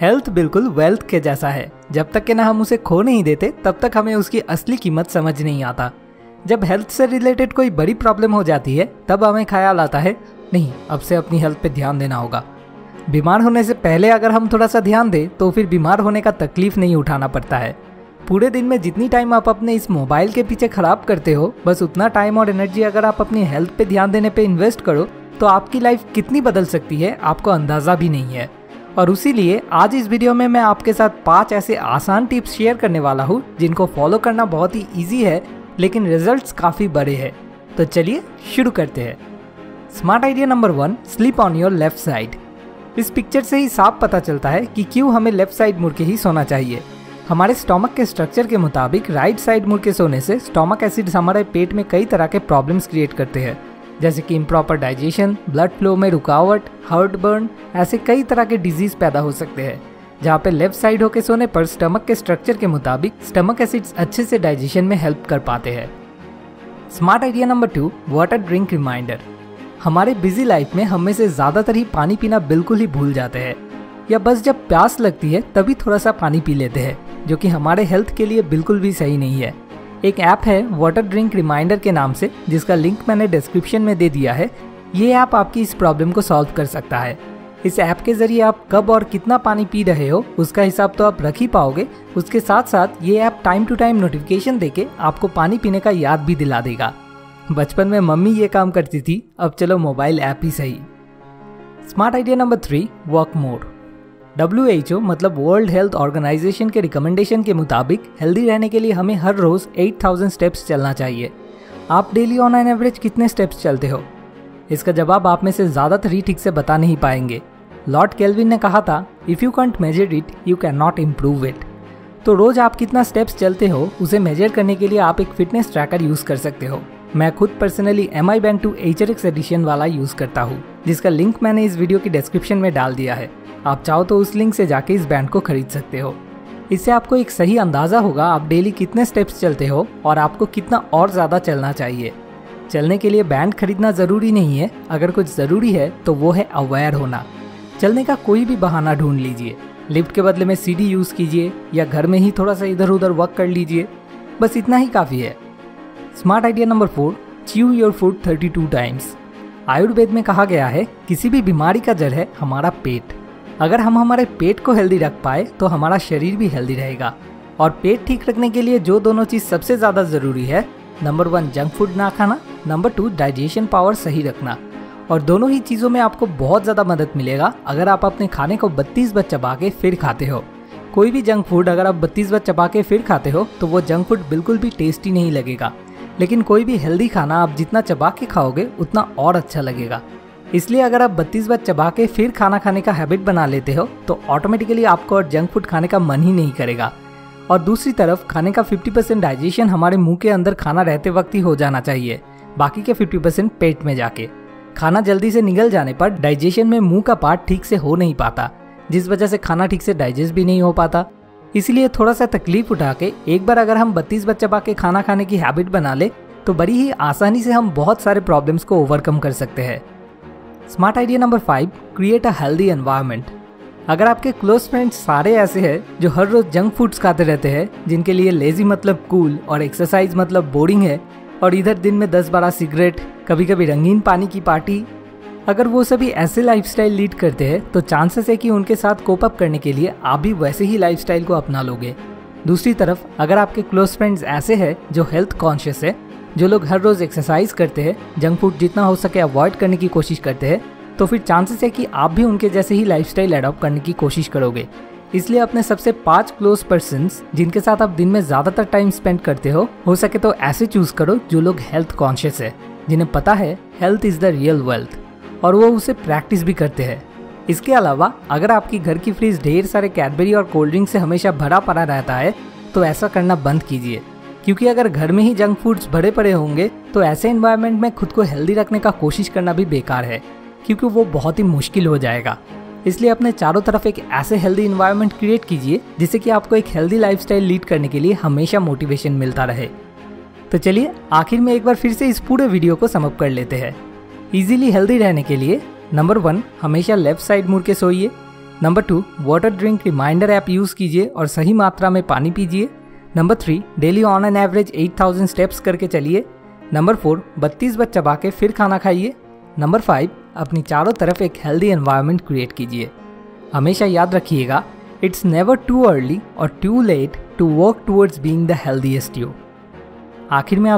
Health बिल्कुल wealth के जैसा है। जब तक के ना हम उसे खो नहीं देते, तब तक हमें उसकी असली कीमत समझ नहीं आता। जब हेल्थ से रिलेटेड कोई बड़ी प्रॉब्लम हो जाती है, तब हमें ख्याल आता है, नहीं, अब से अपनी हेल्थ पे ध्यान देना होगा। बीमार होने से पहले अगर हम थोड़ा सा ध्यान दें तो फिर बीमार होने का तकलीफ़ नहीं उठाना पड़ता है। पूरे दिन में जितनी टाइम आप अपने इस मोबाइल के पीछे खराब करते हो, बस उतना टाइम और एनर्जी अगर आप अपनी हेल्थ पे ध्यान देने पे इन्वेस्ट करो तो आपकी लाइफ कितनी बदल सकती है, आपको अंदाज़ा भी नहीं है। और उसी लिए आज इस वीडियो में मैं आपके साथ पाँच ऐसे आसान टिप्स शेयर करने वाला हूँ, जिनको फॉलो करना बहुत ही ईजी है, लेकिन रिज़ल्ट काफ़ी बड़े हैं। तो चलिए शुरू करते हैं। Smart idea number one sleep on your left side इस पिक्चर से ही साफ़ पता चलता है कि क्यों हमें लेफ़्ट साइड मुड़ के ही सोना चाहिए। हमारे स्टोमक के स्ट्रक्चर के मुताबिक राइट साइड मुड़ के सोने से स्टोमक एसिड हमारे पेट में कई तरह के प्रॉब्लम्स क्रिएट करते हैं। जैसे कि इम्प्रॉपर डाइजेशन ब्लड फ्लो में रुकावट हार्ट बर्न ऐसे कई तरह के डिज़ीज़ पैदा हो सकते हैं, जहाँ पे लेफ़्ट साइड होके सोने पर स्टमक के स्ट्रक्चर के मुताबिक स्टमक एसिड्स अच्छे से डाइजेशन में हेल्प कर पाते हैं। Smart idea number two water drink reminder हमारे बिज़ी लाइफ में हम से ज़्यादातर ही पानी पीना बिल्कुल ही भूल जाते हैं, या बस जब प्यास लगती है तभी थोड़ा सा पानी पी लेते हैं, जो कि हमारे हेल्थ के लिए बिल्कुल भी सही नहीं है। एक ऐप है वाटर ड्रिंक रिमाइंडर के नाम से, जिसका लिंक मैंने डिस्क्रिप्शन में दे दिया है। ये ऐप आपकी इस प्रॉब्लम को सॉल्व कर सकता है। इस ऐप के ज़रिए आप कब और कितना पानी पी रहे हो, उसका हिसाब तो आप रख ही पाओगे। उसके साथ साथ ये app time to time notification देके आपको पानी पीने का याद भी दिला देगा। बचपन में मम्मी ये काम करती थी, अब चलो मोबाइल ऐप ही सही। Smart idea number three work mode W H O मतलब वर्ल्ड हेल्थ ऑर्गेनाइजेशन के रिकमेंडेशन के मुताबिक हेल्दी रहने के लिए हमें हर रोज 8000 स्टेप्स चलना चाहिए। आप डेली ऑन एन एवरेज कितने स्टेप्स चलते हो? इसका जवाब आप में से ज़्यादातर ही ठीक से बता नहीं पाएँगे। लॉर्ड केल्विन ने कहा था if you can't measure it you can not improve it तो रोज आप कितना स्टेप्स चलते हो, उसे मेजर करने के लिए आप एक फिटनेस ट्रैकर यूज़ कर सकते हो। मैं खुद personally M I band two H edition वाला यूज़ करता हूँ, जिसका लिंक मैंने इस वीडियो की डिस्क्रिप्शन में डाल दिया है। आप चाहो तो उस लिंक से जाके इस बैंड को खरीद सकते हो। इससे आपको एक सही अंदाज़ा होगा आप डेली कितने स्टेप्स चलते हो और आपको कितना और ज़्यादा चलना चाहिए। चलने के लिए बैंड खरीदना ज़रूरी नहीं है, अगर कुछ ज़रूरी है तो वो है अवेयर होना। चलने का कोई भी बहाना ढूंढ लीजिए। लिफ्ट के बदले में सीढ़ी यूज़ कीजिए या घर में ही थोड़ा सा इधर उधर वर्क कर लीजिए। बस इतना ही काफ़ी है। Smart idea number four chew your food thirty two times Ayurveda में कहा गया है, किसी भी बीमारी का जड़ है हमारा पेट। अगर हम हमारे पेट को हेल्दी रख पाए तो हमारा शरीर भी हेल्दी रहेगा। और पेट ठीक रखने के लिए जो दोनों चीज़ सबसे ज़्यादा ज़रूरी है नंबर वन जंक फ़ूड ना खाना नंबर टू डाइजेशन पावर सही रखना। और दोनों ही चीज़ों में आपको बहुत ज़्यादा मदद मिलेगा, अगर आप अपने खाने को बत्तीस बार चबा के फिर खाते हो। कोई भी जंक फ़ूड अगर आप बत्तीस बार चबा के फिर खाते हो तो वो जंक फ़ूड बिल्कुल भी टेस्टी नहीं लगेगा। लेकिन कोई भी हेल्दी खाना आप जितना चबा के खाओगे, उतना और अच्छा लगेगा। इसलिए अगर आप बत्तीस बार चबा के फिर खाना खाने का हैबिट बना लेते हो तो ऑटोमेटिकली आपको जंक फ़ूड खाने का मन ही नहीं करेगा। और दूसरी तरफ़, खाने का 50% डाइजेशन हमारे मुँह के अंदर खाना रहते वक्त ही हो जाना चाहिए, बाकी के 50% पेट में जाके। खाना जल्दी से निगल जाने पर डाइजेशन में मुँह का पार्ट ठीक से हो नहीं पाता, जिस वजह से खाना ठीक से डाइजेस्ट भी नहीं हो पाता। इसलिए थोड़ा सा तकलीफ़ उठा के एक बार अगर हम बत्तीस बार चबा के खाना खाने की हैबिट बना ले तो बड़ी ही आसानी से हम बहुत सारे प्रॉब्लम्स को ओवरकम कर सकते हैं। Smart idea number five create a healthy environment अगर आपके क्लोज फ्रेंड्स सारे ऐसे हैं जो हर रोज जंक फूड्स खाते रहते हैं, जिनके लिए लेजी मतलब कूल और एक्सरसाइज मतलब बोरिंग है, और इधर दिन में दस बारह सिगरेट कभी कभी रंगीन पानी की पार्टी अगर वो सभी ऐसे लाइफस्टाइल लीड करते हैं तो चांसेस है कि उनके साथ कोप अप करने के लिए आप भी वैसे ही लाइफस्टाइल को अपना लोगे। दूसरी तरफ़, अगर आपके क्लोज फ्रेंड्स ऐसे हैं जो हेल्थ कॉन्शियस है जो लोग हर रोज एक्सरसाइज करते हैं जंक फ़ूड जितना हो सके अवॉइड करने की कोशिश करते हैं तो फिर चांसेस है कि आप भी उनके जैसे ही लाइफस्टाइल अडॉप्ट करने की कोशिश करोगे। इसलिए अपने सबसे पाँच क्लोज पर्सन जिनके साथ आप दिन में ज़्यादातर टाइम स्पेंड करते हो हो सके तो ऐसे चूज़ करो जो लोग हेल्थ कॉन्शियस है, जिन्हें पता है health is the real wealth और वो उसे प्रैक्टिस भी करते हैं। इसके अलावा, अगर आपकी घर की फ्रिज ढेर सारे कैडबरी और कोल्ड ड्रिंक से हमेशा भरा पड़ा रहता है तो ऐसा करना बंद कीजिए। क्योंकि अगर घर में ही जंक फूड्स भरे पड़े होंगे तो ऐसे इन्वायरमेंट में खुद को हेल्दी रखने का कोशिश करना भी बेकार है, क्योंकि वो बहुत ही मुश्किल हो जाएगा। इसलिए अपने चारों तरफ़ एक ऐसे हेल्दी इन्वायरमेंट क्रिएट कीजिए, जिससे कि आपको एक हेल्दी लाइफस्टाइल लीड करने के लिए हमेशा मोटिवेशन मिलता रहे। तो चलिए, आखिर में एक बार फिर से इस पूरे वीडियो को समअप कर लेते हैं। इजीली हेल्दी रहने के लिए नंबर वन हमेशा लेफ़्ट साइड मुड़ के सोइए। Number two water drink reminder app use कीजिए और सही मात्रा में पानी पीजिए। Number three daily on an average 8000 steps करके चलिए। नंबर फोर बत्तीस बार चबा के फिर खाना खाइए। नंबर फाइव अपनी चारों तरफ़ एक हेल्दी एनवायरनमेंट क्रिएट कीजिए। हमेशा याद रखिएगा इट्स नेवर टू अर्ली और too late to work towards being the healthiest you आखिर में